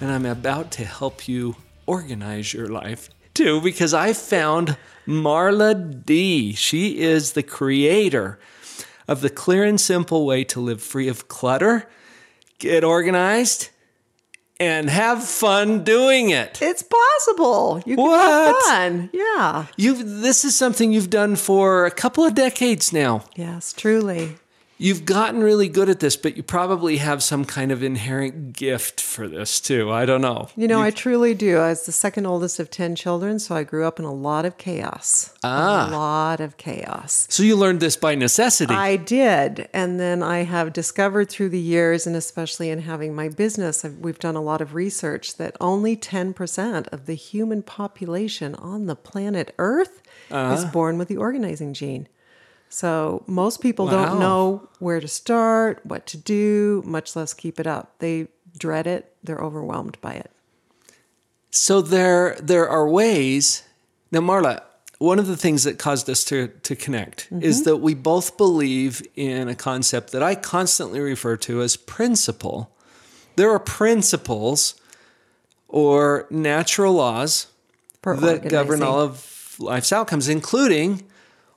And I'm about to help you organize your life too because I found Marla Dee. She is the creator of the clear and simple way to live free of clutter, get organized, and have fun doing it. It's possible. You can What? have fun. Yeah. You this is something you've done for a couple of decades now. Yes, truly. You've gotten really good at this, but you probably have some kind of inherent gift for this too. I don't know. You know, I truly do. I was the second oldest of 10 children, so I grew up in a lot of chaos. Ah. A lot of chaos. So you learned this by necessity. I did. And then I have discovered through the years, and especially in having my business, I've, we've done a lot of research that only 10% of the human population on the planet Earth Uh-huh. is born with the organizing gene. So most people Wow. don't know where to start, what to do, much less keep it up. They dread it, they're overwhelmed by it. so there there are ways. Now, Marla, one of the things that caused us to to connect is mm-hmm. that we both believe in a concept that I constantly refer to as principle. There are principles or natural laws For that govern all of life's outcomes, including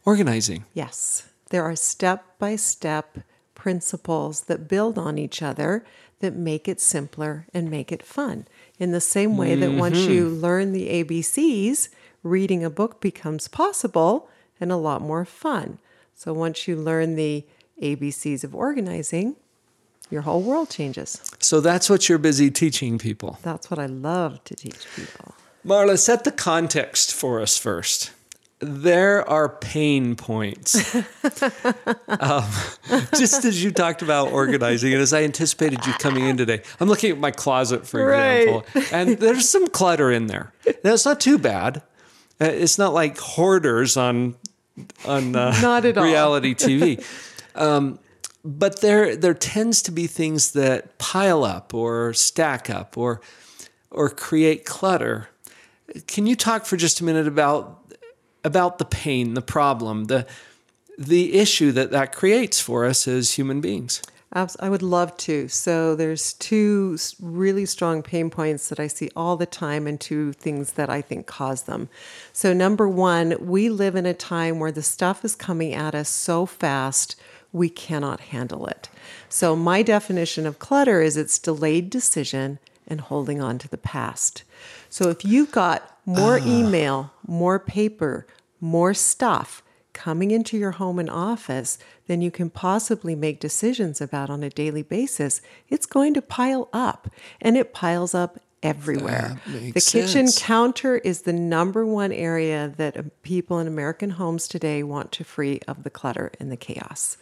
organizing. Yes, there are step by step principles that build on each other that make it simpler and make it fun. In the same way that once you mm-hmm. learn the ABCs, reading a book becomes possible and a lot more fun. So once you learn the ABCs of organizing, your whole world changes. So that's what you're busy teaching people. That's what I love to teach people. Marla, set the context for us first. There are pain points. um, just as you talked about organizing, and as I anticipated you coming in today, I'm looking at my closet, for Right. example, and there's some clutter in there. Now, it's not too bad. Uh, It's not like hoarders on on uh, Not at all. reality TV. um, but there there tends to be things that pile up or stack up or or create clutter. Can you talk for just a minute about about the pain, the problem, the the issue that that creates for us as human beings? I would love to. So there's two really strong pain points that I see all the time, and two things that I think cause them. So number one, we live in a time where the stuff is coming at us so fast we cannot handle it. So my definition of clutter is it's delayed decision and holding on to the past. So if you've got more email, more paper, more stuff coming into your home and office than you can possibly make decisions about on a daily basis, it's going to pile up and it piles up everywhere. The kitchen sense. counter is the number one area that uh, people in American homes today want to free of the clutter and the chaos.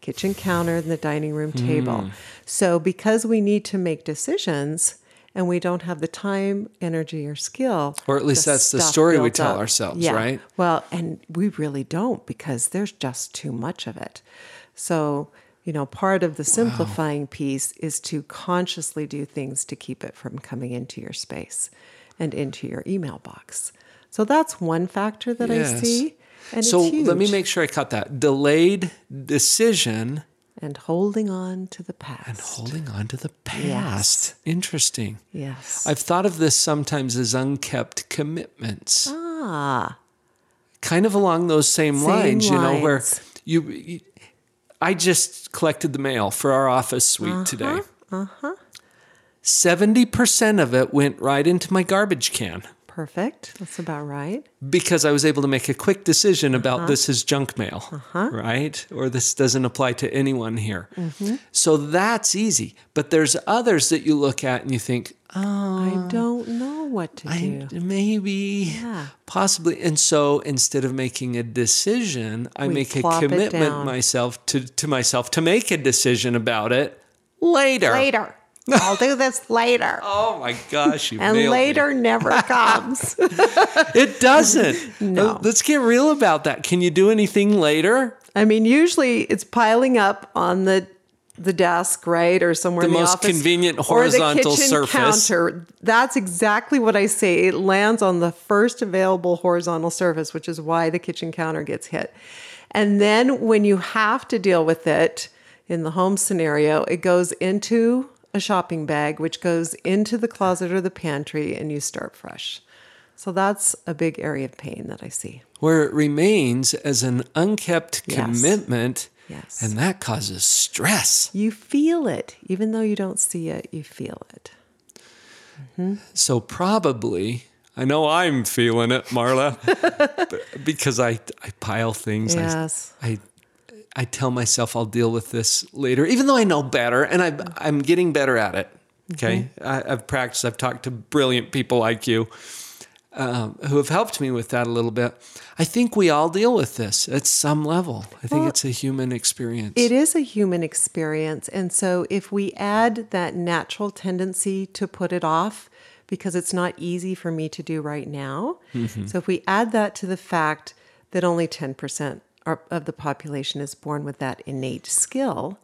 Kitchen counter and the dining room table. So, because we need to make decisions and we don't have the time, energy, or skill, Or at least that's the story we tell up. ourselves, Yeah. right? Well, and we really don't because there's just too much of it. So, you know, part of the simplifying piece is to consciously do things to keep it from coming into your space and into your email box. So that's one factor that I see. And so it's huge. let me make sure I caught that. Delayed decision and holding on to the past. And holding on to the past. Yes. Interesting. yes. I've thought of this sometimes as unkept commitments. ah, kind of along those same, Same lines, you know, where you, you- I just collected the mail for our office suite today. Uh-huh. 70% of it went right into my garbage can perfect. That's about right. because I was able to make a quick decision about Uh-huh. this is junk mail, right? Or this doesn't apply to anyone here. Mm-hmm. So that's easy. But there's others that you look at and you think, oh, I don't know what to I, do. maybe, Yeah. possibly. And so instead of making a decision, I We make a commitment myself to, to myself to make a decision about it later. Later. I'll do this later. Oh my gosh, and nailed me. later never comes. It doesn't. No. Uh, let's get real about that. Can you do anything later? I mean, usually it's piling up on the the desk, right, or somewhere The in the most office, convenient or horizontal the kitchen surface. counter. That's exactly what I say. It lands on the first available horizontal surface, which is why the kitchen counter gets hit. And then when you have to deal with it in the home scenario, it goes into a shopping bag, which goes into the closet or the pantry, and you start fresh. So that's a big area of pain that I see. Where it remains as an unkept Yes. commitment. Yes. And that causes stress. You feel it, even though you don't see it, you feel it. Mm-hmm. So probably, I know I'm feeling it, Marla, because I I pile things. Yes. I, I tell myself I'll deal with this later, even though I know better, and I I'm getting better at it. Okay, I, I've practiced. I've talked to brilliant people like you. Um, who have helped me with that a little bit. I think we all deal with this at some level. I think Well, it's a human experience. It is a human experience. And so if we add that natural tendency to put it off, because it's not easy for me to do right now. So if we add that to the fact that only 10% are- of the population is born with that innate skill.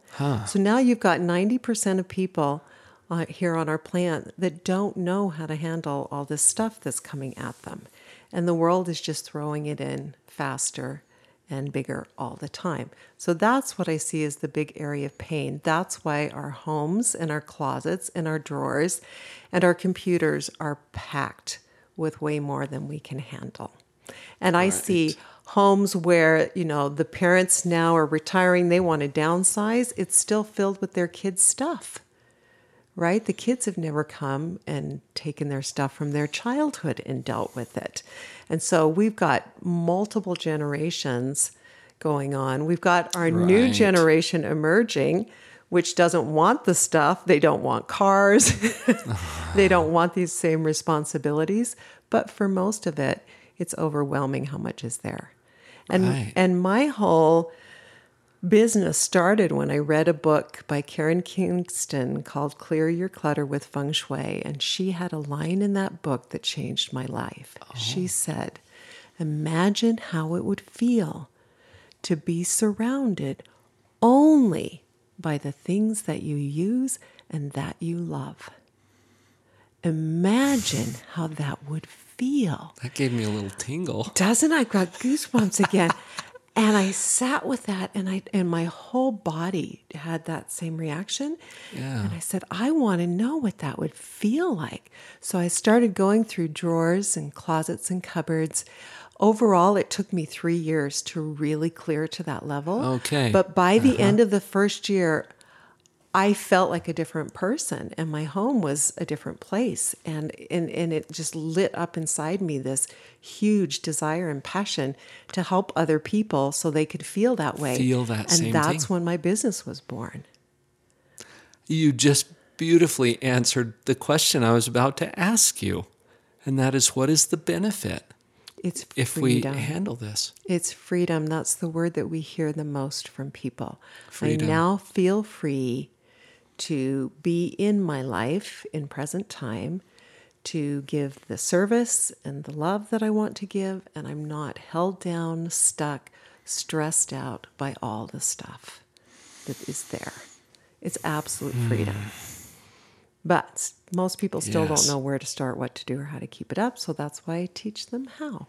So now you've got 90% of people uh, here on our planet that don't know how to handle all this stuff that's coming at them. And the world is just throwing it in faster and bigger all the time. So that's what I see as the big area of pain. That's why our homes and our closets and our drawers and our computers are packed with way more than we can handle. And I see homes where, you know, the parents now are retiring, they want to downsize, it's still filled with their kids' stuff. Right? The kids have never come and taken their stuff from their childhood and dealt with it. And so we've got multiple generations going on. We've got our new generation emerging, which doesn't want the stuff. They don't want cars. they don't want these same responsibilities. But for most of it, it's overwhelming how much is there. And Right. and my whole business started when I read a book by Karen Kingston called Clear Your Clutter with Feng Shui. And she had a line in that book that changed my life. She oh. said, Imagine how it would feel to be surrounded only by the things that you use and that you love. Imagine how that would feel. That gave me a little tingle. Doesn't I got goosebumps again? and I sat with that and I and my whole body had that same reaction. Yeah. And I said, I want to know what that would feel like. So I started going through drawers and closets and cupboards. Overall, it took me three years to really clear to that level. Okay. But by the uh-huh. end of the first year, I felt like a different person and my home was a different place and, and and it just lit up inside me this huge desire and passion to help other people so they could feel that way. Feel that and that's thing. when my business was born. You just beautifully answered the question I was about to ask you. And that is what is the benefit It's if we handle this? It's freedom. That's the word that we hear the most from people. Freedom. I now feel free to be in my life in present time, to give the service and the love that I want to give, and I'm not held down, stuck, stressed out by all the stuff that is there. It's absolute hmm. freedom. But most people still Yes. don't know where to start, what to do, or how to keep it up. So that's why I teach them how.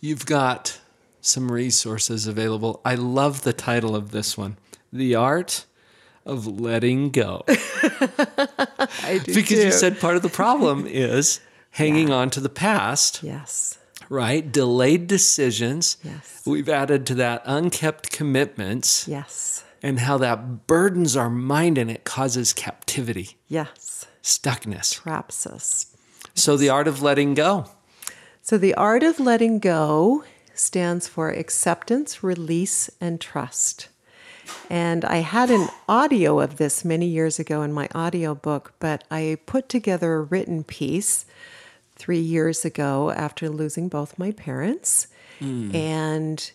You've got some resources available. I love the title of this one The Art of Letting Go. I do because you said part of the problem is hanging on to the past, yes. right? Delayed decisions. Yes. We've added to that unkept commitments Yes. and how that burdens our mind and it causes captivity, Yes. stuckness. Traps us. So, the art of letting go. So, the art of letting go stands for acceptance, release, and trust. And I had an audio of this many years ago in my audio book, but I put together a written piece three years ago after losing both my parents. Hmm. And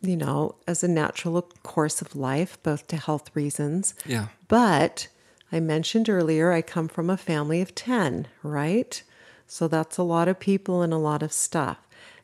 you know, as a natural course of life, both to health reasons. Yeah. But I mentioned earlier, I come from a family of 10, right? So that's a lot of people and a lot of stuff.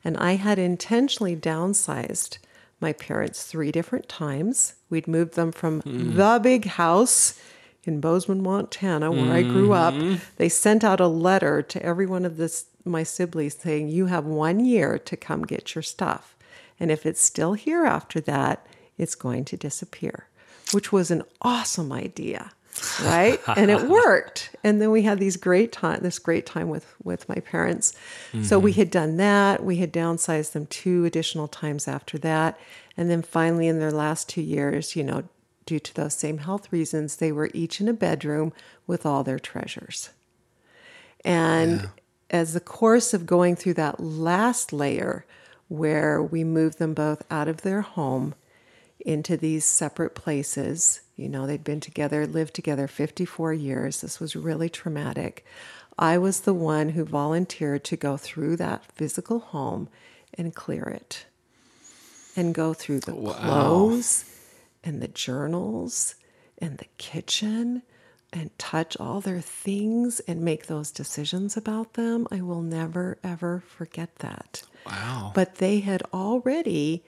And I had intentionally downsized my parents three different times. We'd moved them from hmm. the big house in Bozeman, Montana, where I grew up. Hmm. They sent out a letter to every one of this, my siblings saying, You have one year to come get your stuff. And if it's still here after that, it's going to disappear, which was an awesome idea right? And it worked. And then we had these great time this great time with with my parents. So we mm-hmm. had done that. We had downsized them two additional times after that. And then finally in their last two years you know due to those same health reasons they were each in a bedroom with all their treasures. And as the course of going through that last layer where we moved them both out of their home into these separate places. You know, they'd been together, lived together 54 years. This was really traumatic. I was the one who volunteered to go through that physical home and clear it and go through the clothes and the journals and the kitchen and touch all their things and make those decisions about them. I will never, ever forget that. Wow. But they had already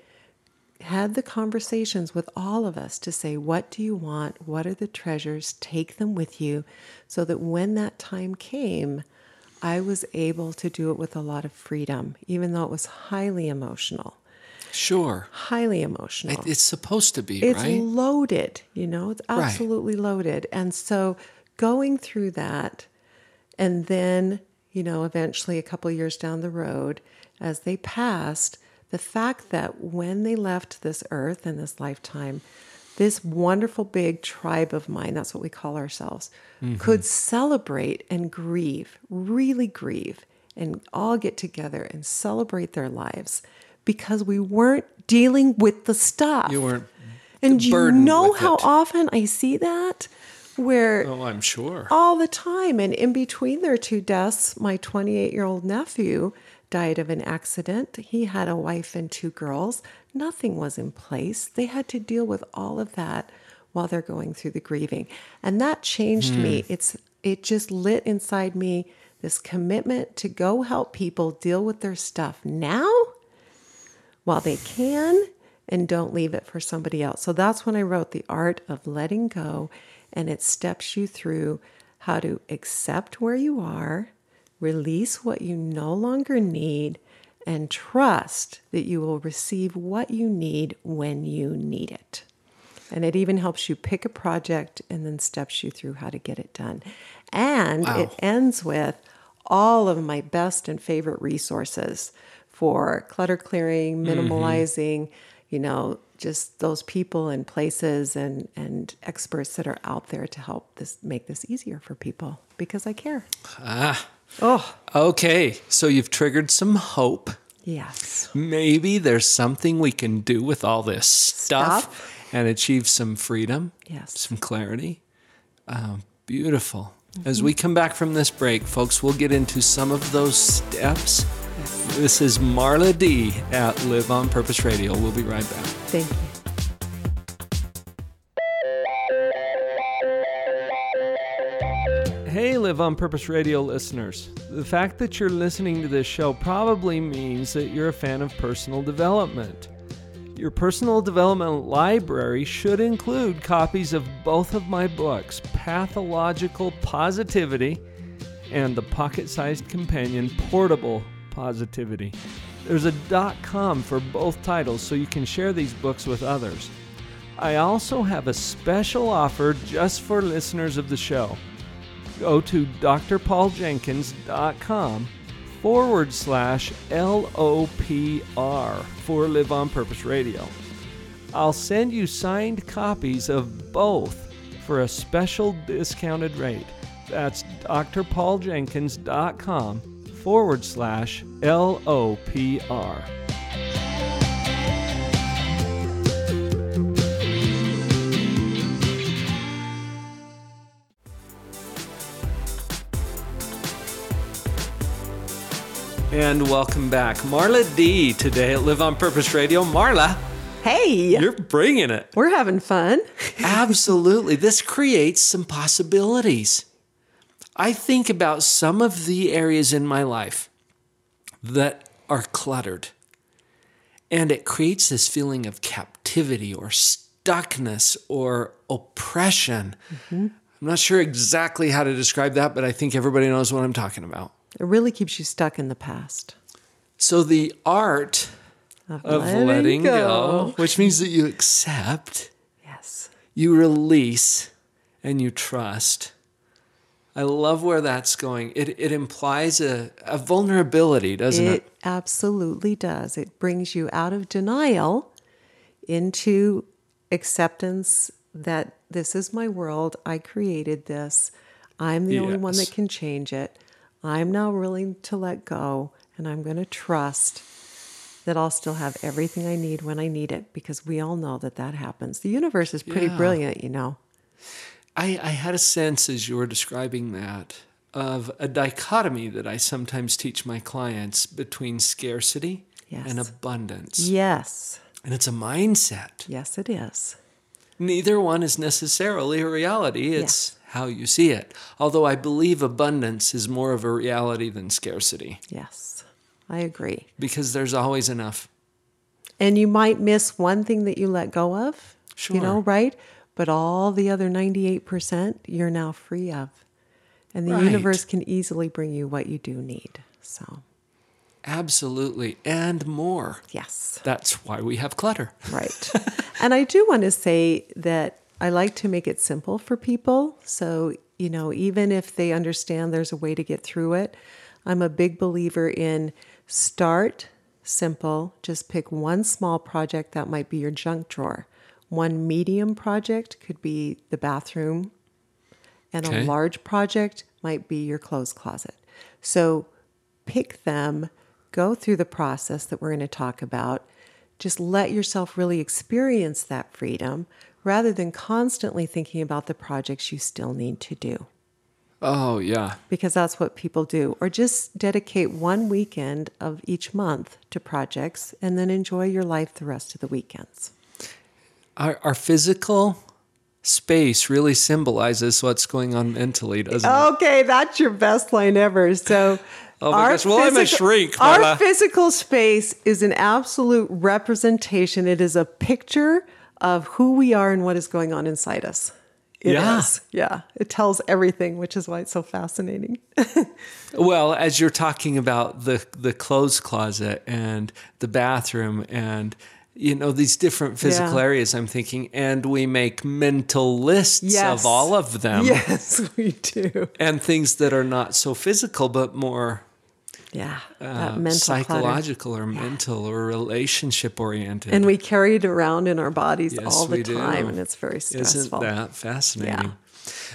had the conversations with all of us to say, what do you want? What are the treasures? Take them with you so that when that time came, I was able to do it with a lot of freedom, even though it was highly emotional. Sure. Highly emotional. It- it's supposed to be, It's right? loaded, you know, it's Right. absolutely loaded. And so going through that, and then, you know, eventually a couple years down the road, as they passed, the fact that when they left this earth in this lifetime, this wonderful big tribe of mine, that's what we call ourselves, mm-hmm. could celebrate and grieve, really grieve, and all get together and celebrate their lives because we weren't dealing with the stuff. You weren't And you know how it. often I see that? Where Oh, I'm sure. all the time, and in between their two deaths, my 28 year old nephew died of an accident. He had a wife and two girls. Nothing was in place. They had to deal with all of that while they're going through the grieving. And that changed me. Hmm. It's it just lit inside me this commitment to go help people deal with their stuff now while they can and don't leave it for somebody else. So that's when I wrote The Art of Letting Go, and it steps you through how to accept where you are, release what you no longer need, and trust that you will receive what you need when you need it. And it even helps you pick a project and then steps you through how to get it done. And it ends with all of my best and favorite resources for clutter clearing, minimalizing, you know, just those people and places and, and experts that are out there to help this make this easier for people because I care. Ah. Oh, Okay. So you've triggered some hope. yes. Maybe there's something we can do with all this stuff, Stuff. and achieve some freedom, Yes. some clarity. Um, beautiful. As we come back from this break, folks, we'll get into some of those steps. This is Marla Dee at Live on Purpose Radio. We'll be right back. Thank you. Live on Purpose Radio listeners. The fact that you're listening to this show probably means that you're a fan of personal development. Your personal development library should include copies of both of my books, Pathological Positivity and the pocket sized companion, Portable Positivity. There's a .com for both titles so you can share these books with others. I also have a special offer just for listeners of the show go to drpauljenkins.com forward slash LOPR for Live on Purpose Radio. I'll send you signed copies of both for a special discounted rate. That's drpauljenkins.com forward slash LOPR. And welcome back. Marla Dee today at Live on Purpose Radio. Marla, Hey, You're bringing it. we're having fun. Absolutely. This creates some possibilities. I think about some of the areas in my life that are cluttered, and it creates this feeling of captivity or stuckness or oppression. Mm-hmm. I'm not sure exactly how to describe that, but I think everybody knows what I'm talking about. It really keeps you stuck in the past. So, the art of letting letting go, go. which means that you accept Yes. you release and you trust. I love where that's going. It, it implies a, a vulnerability, doesn't it? It absolutely does. It brings you out of denial into acceptance that this is my world. I created this. I'm the only one that can change it. I'm now willing to let go and I'm going to trust that I'll still have everything I need when I need it because we all know that that happens. The universe is pretty Yeah. brilliant, you know. I, I had a sense as you were describing that of a dichotomy that I sometimes teach my clients between scarcity and abundance. Yes. And it's a mindset. Yes, it is. Neither one is necessarily a reality, it's how you see it. Although I believe abundance is more of a reality than scarcity Yes. I agree. because there's always enough. And you might miss one thing that you let go of, sure. you know, right? But all the other 98% you're now free of. And the Right. universe can easily bring you what you do need. So, Absolutely. And more. yes, That's why we have clutter. right. and I do want to say that I like to make it simple for people. So, you know, even if they understand there's a way to get through it, I'm a big believer in start simple, just pick one small project that might be your junk drawer. One medium project could be the bathroom, and Okay. a large project might be your clothes closet. So pick them, go through the process that we're going to talk about. Just let yourself really experience that freedom rather than constantly thinking about the projects you still need to do Oh, yeah. because that's what people do. Or just dedicate one weekend of each month to projects and then enjoy your life the rest of the weekends. Our, our physical space really symbolizes what's going on mentally, doesn't it? Okay, that's your best line ever. So, Oh my gosh, well, I'm a shrink. Our physical space is an absolute representation. It is a picture of who we are and what is going on inside us. It Yeah. is. Yeah. It tells everything, which is why it's so fascinating. Well, as you're talking about the the clothes closet and the bathroom and you know these different physical Yeah. areas, I'm thinking, and we make mental lists Yes. of all of them yes, we do. and things that are not so physical but more Yeah. uh, that mental clutter. psychological or mental or relationship oriented. And we carry it around in our bodies Yes, all the we do. time, and it's very stressful. Isn't that fascinating? Yeah.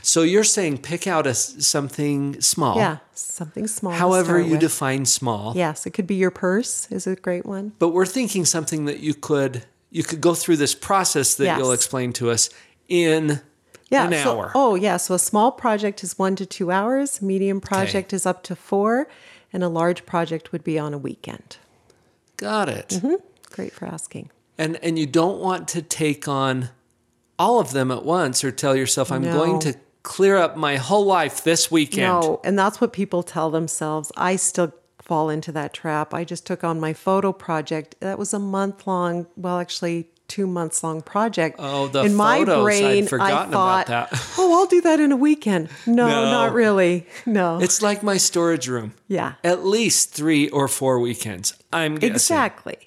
So you're saying pick out a something small. Yeah, something small. However you with. define small. Yes, it could be your purse is a great one. But we're thinking something that you could you could go through this process that Yes. you'll explain to us in Yeah. an so- hour. Oh, yeah. So a small project is one to two hours. Medium project is up to four, and a large project would be on a weekend. Got it. Mm-hmm. Great for asking. And and you don't want to take on all of them at once or tell yourself I'm No. going to clear up my whole life this weekend. No, and that's what people tell themselves. I still fall into that trap. I just took on my photo project. That was a month long, well, actually two months long project. Oh, the in my photos. I'd brain, forgotten I thought, about that. oh, I'll do that in a weekend. No, No. not really. No. It's like my storage room. yeah, At least 3 or 4 weekends. I'm guessing. exactly.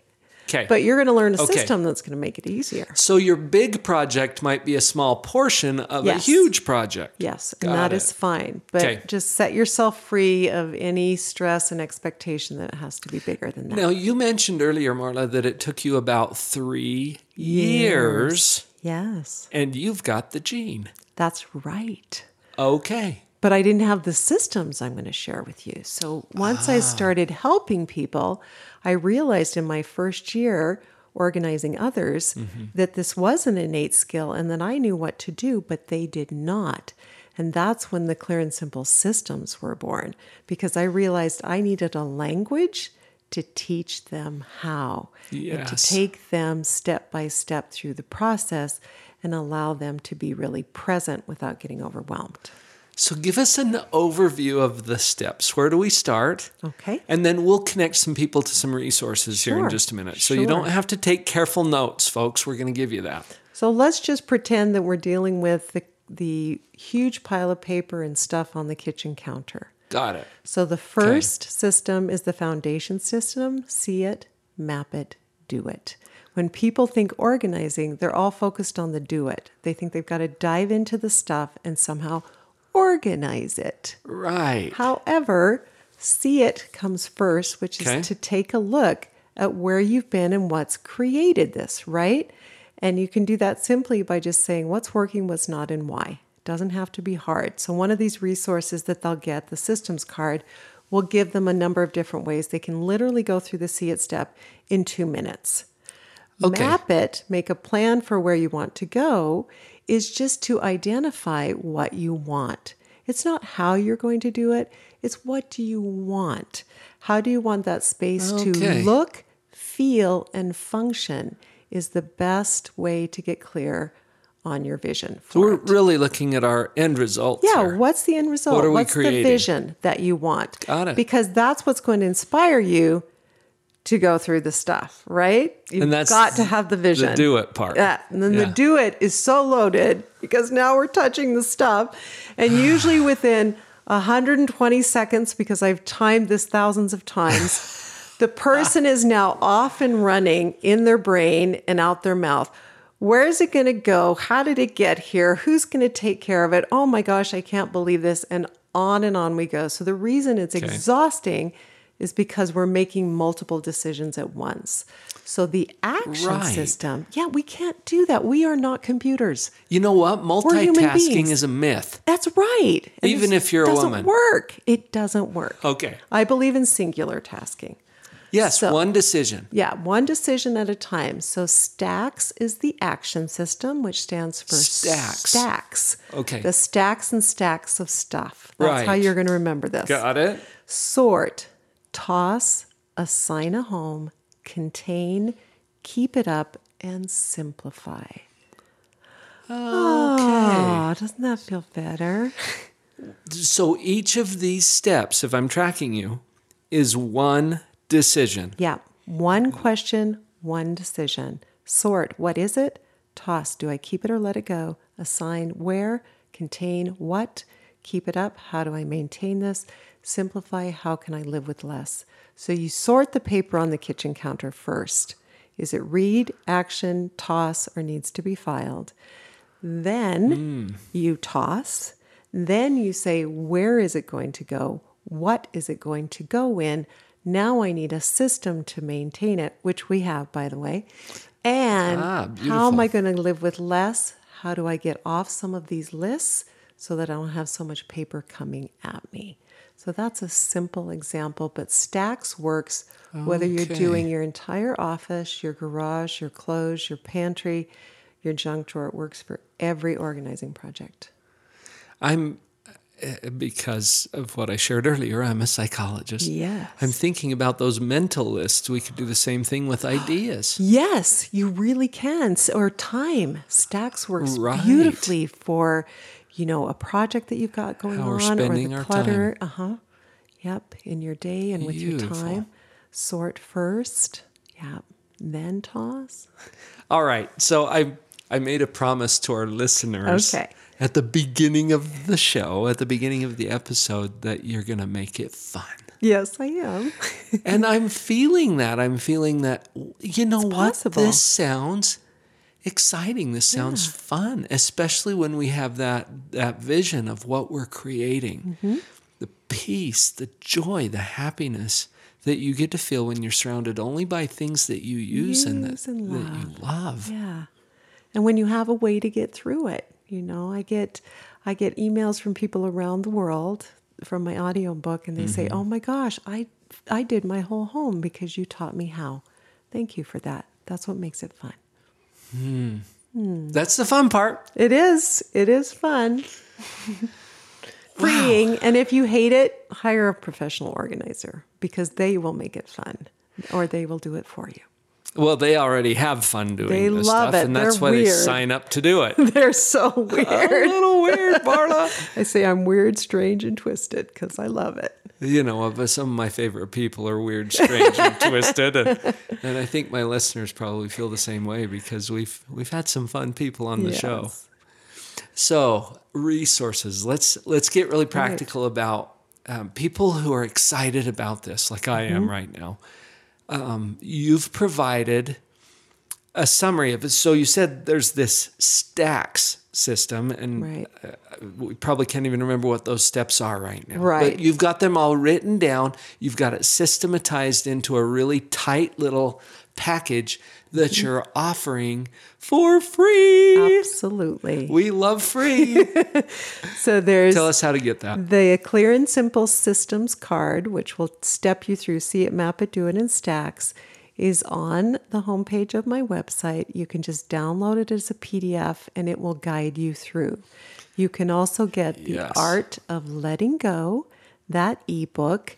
Okay. But you're going to learn a Okay. system that's going to make it easier. so your big project might be a small portion of a huge project. Yes, Got and that it. is fine. But Okay. just set yourself free of any stress and expectation that it has to be bigger than that. Now, you mentioned earlier, Marla, that it took you about three years, Yes, and you've got the gene. that's right. Okay. But I didn't have the systems I'm going to share with you. So once I ah. started helping people, I realized in my first year organizing others mm-hmm. that this was an innate skill and that I knew what to do, but they did not. And that's when the clear and simple systems were born because I realized I needed a language to teach them how and to take them step by step through the process and allow them to be really present without getting overwhelmed. So give us an overview of the steps. Where do we start? Okay. And then we'll connect some people to some resources here in just a minute. So you don't have to take careful notes, folks. We're going to give you that. So let's just pretend that we're dealing with the, the huge pile of paper and stuff on the kitchen counter. Got it. So the first system is the foundation system see it, map it, do it. When people think organizing, they're all focused on the do it. They think they've got to dive into the stuff and somehow organize it. Right. However, see it comes first, which is to take a look at where you've been and what's created this, right? And you can do that simply by just saying what's working, what's not, and why. It Doesn't have to be hard. So, one of these resources that they'll get, the systems card, will give them a number of different ways. They can literally go through the see it step in two minutes. Okay. Map it, make a plan for where you want to go, is just to identify what you want. It's not how you're going to do it, it's what do you want? How do you want that space Okay. to look, feel, and function is the best way to get clear on your vision. So we're it. really looking at our end results. Yeah, here. what's the end result? What are we what's creating? the vision that you want? Got it. Because that's what's going to inspire you to go through the stuff, right? You've And that's got to have the vision. The do it part. Yeah, and then Yeah. the do it is so loaded because now we're touching the stuff, and usually within 120 seconds, because I've timed this thousands of times, the person is now off and running in their brain and out their mouth. Where is it going to go? How did it get here? Who's going to take care of it? Oh my gosh, I can't believe this. And on and on we go. So the reason it's exhausting is because we're making multiple decisions at once. So the action Right. system, yeah, we can't do that. We are not computers. You know what? Multitasking is a myth. That's right. And Even if you're a doesn't woman. work. It doesn't work. Okay. I believe in singular tasking. Yes, So- one decision. Yeah, one decision at a time. So stacks is the action system, which stands for Stacks. Stacks. Okay. The stacks and stacks of stuff. That's how you're going to remember this. Got it? Sort, toss, assign a home, contain, keep it up, and simplify. Oh, doesn't that feel better? So each of these steps, if I'm tracking you, is one decision. Yeah. One question, one decision. Sort, what is it? Toss, do I keep it or let it go? Assign, where? Contain, what? Keep it up, how do I maintain this? Simplify, how can I live with less? So you sort the paper on the kitchen counter first. Is it read, action, toss, or needs to be filed? Then you toss. Then you say, where is it going to go? What is it going to go in? Now I need a system to maintain it, which we have, by the way. And Ah, how am. I going to live with less? How do I get off some of these lists so that I don't have so much paper coming at me? So that's a simple example, but Stacks works whether you're doing your entire office, your garage, your clothes, your pantry, your junk drawer. It works for every organizing project. I'm uh, because of what I shared earlier, I'm a psychologist. Yes. I'm thinking about those mental lists. We could do the same thing with ideas. Yes, you really can. Or time. Stacks works Right. beautifully for, you know, a project that you've got going How we're on or the clutter. Uh huh. Yep, in your day and with your time. Sort first. Yep. Then toss. All right. So I I made a promise to our listeners Okay. at the beginning of the show, at the beginning of the episode, that you're gonna make it fun. Yes, I am. and I'm feeling that. I'm feeling that. You know what? possible. This sounds exciting. This sounds fun, especially when we have that that vision of what we're creating. Mm-hmm. The peace, the joy, the happiness that you get to feel when you're surrounded only by things that you use, and, that, Use and that you love. Yeah. And when you have a way to get through it, you know, I get I get emails from people around the world from my audio book and they say, Mm-hmm. "Oh my gosh, I I did my whole home because you taught me how." Thank you for that. That's what makes it fun. Hmm. That's the fun part. It is. It is fun. Freeing. And if you hate it, hire a professional organizer because they will make it fun. or they will do it for you. Well, they already have fun doing They this love stuff, it. and that's They're why they sign up to do it. They're so weird. a little weird, Marla. I say I'm weird, strange, and twisted because I love it. You know, but some of my favorite people are weird, strange, and twisted, and, and I think my listeners probably feel the same way because we've we've had some fun people on the show. So resources. Let's let's get really practical about um, people who are excited about this, like I Mm-hmm. am right now. Um, you've provided a summary of it. So you said there's this stacks system, and Right. We probably can't even remember what those steps are right now. Right. But you've got them all written down. You've got it systematized into a really tight little package that Mm-hmm. you're offering for free. Absolutely. We love free. So there's Tell us how to get that. the Clear and Simple Systems card, which will step you through See It, Map It, Do It in Stacks, is on the homepage of my website. You can just download it as a PDF and it will guide you through. You can also get the Yes. Art of Letting Go. That ebook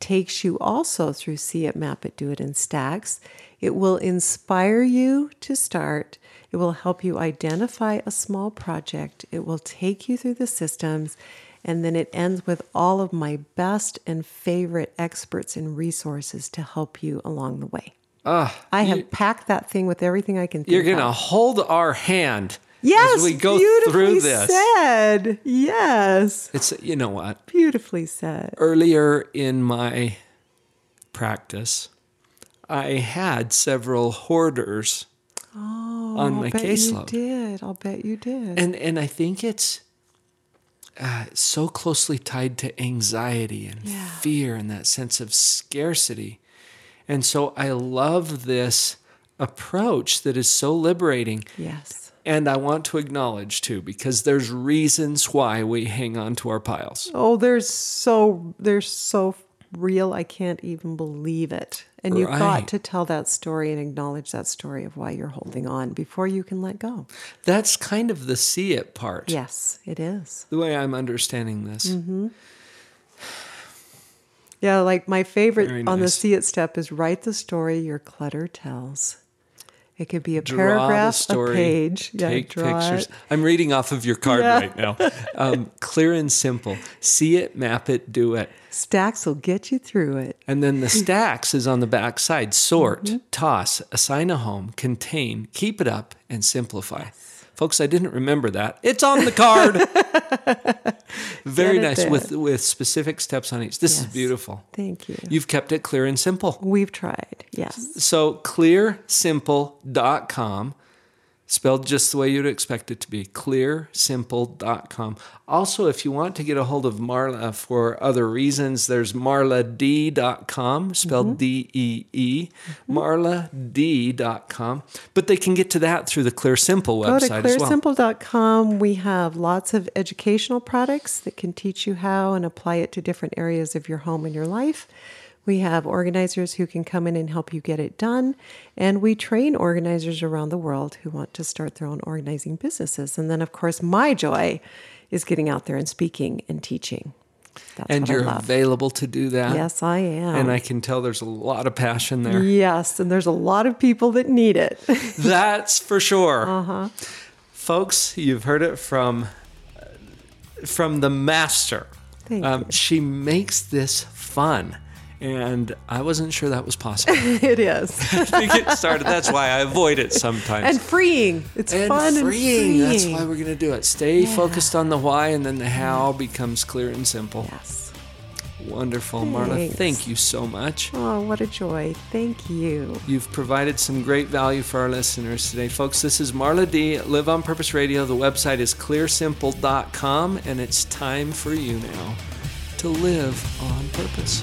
takes you also through See It, Map It, Do It in Stacks. It will inspire you to start. It will help you identify a small project. It will take you through the systems. And then it ends with all of my best and favorite experts and resources to help you along the way. Ah, I have packed that thing with everything I can think of. you're going to hold our hand Yes, as we go through this. said. Yes, It's you know what? beautifully said. Earlier in my practice, I had several hoarders on I'll my bet you did. I'll bet you did. And and I think it's uh, so closely tied to anxiety and Yeah. fear and that sense of scarcity. And so I love this approach that is so liberating. yes. And I want to acknowledge too, because there's reasons why we hang on to our piles. Oh, they're so they're so real. I can't even believe it. And you've Right. got to tell that story and acknowledge that story of why you're holding on before you can let go. That's kind of the see it part. Yes, it is. The way I'm understanding this. Mm-hmm. Yeah, like my favorite Very on the see it step is write the story your clutter tells. It could be a Draw paragraph, story, a page. Yeah, take pictures. it. I'm reading off of your card Yeah. right now. Um, clear and simple. See it, map it, do it. Stacks will get you through it. And then the stacks is on the back side. Sort, Mm-hmm. toss, assign a home, contain, keep it up, and simplify. Folks, I didn't remember that. It's on the card. Very nice there. with with specific steps on each. This is beautiful. Thank you. You've kept it clear and simple. We've tried. Yes. So clearsimple.com, spelled just the way you'd expect it to be, clearsimple.com. Also, if you want to get a hold of Marla for other reasons, there's marladee.com, spelled mm-hmm. D E E, mm-hmm. marladee.com. But they can get to that through the Clear Simple Go to website as well. clearsimple.com. We have lots of educational products that can teach you how and apply it to different areas of your home and your life. We have organizers who can come in and help you get it done. And we train organizers around the world who want to start their own organizing businesses. And then, of course, my joy is getting out there and speaking and teaching. That's And you're available to do that. Yes, I am. And I can tell there's a lot of passion there. Yes, and there's a lot of people that need it. That's for sure. Uh-huh. Folks, you've heard it from from the master. Thank um, you. She makes this fun. And I wasn't sure that was possible. it is. to get started. That's why I avoid it sometimes. and freeing. It's And fun and freeing. That's why we're going to do it. Stay focused on the why, and then the how becomes clear and simple. Yes. Wonderful, Marla. Thank you so much. Oh, what a joy. Thank you. You've provided some great value for our listeners today. Folks, this is Marla Dee, Live on Purpose Radio. The website is clearsimple.com, and it's time for you now to live on purpose.